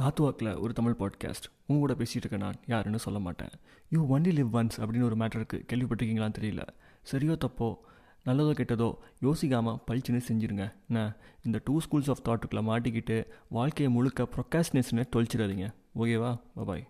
காத்துவாக்கில் ஒரு தமிழ் பாட்காஸ்ட் உங்க கூட பேசிகிட்டு இருக்கேன் நான் யாருன்னு சொல்ல மாட்டேன். யூ ஒன்லி லிவ் ஒன்ஸ் அப்படின்னு ஒரு மேட்டருக்கு கேள்விப்பட்டிருக்கீங்களான்னு தெரியல. சரியோ தப்போ? நல்லதோ கெட்டதோ? யோசிக்காமல் பழிச்சுன்னு செஞ்சுருங்க. என்ன? இந்த டூ ஸ்கூல்ஸ் ஆஃப் தாட்டுக்குள்ளே மாட்டிக்கிட்டு வாழ்க்கையை முழுக்க ப்ரொக்காஸ்டினேஷனை தொலைச்சிடாதீங்க. ஓகேவா பாய்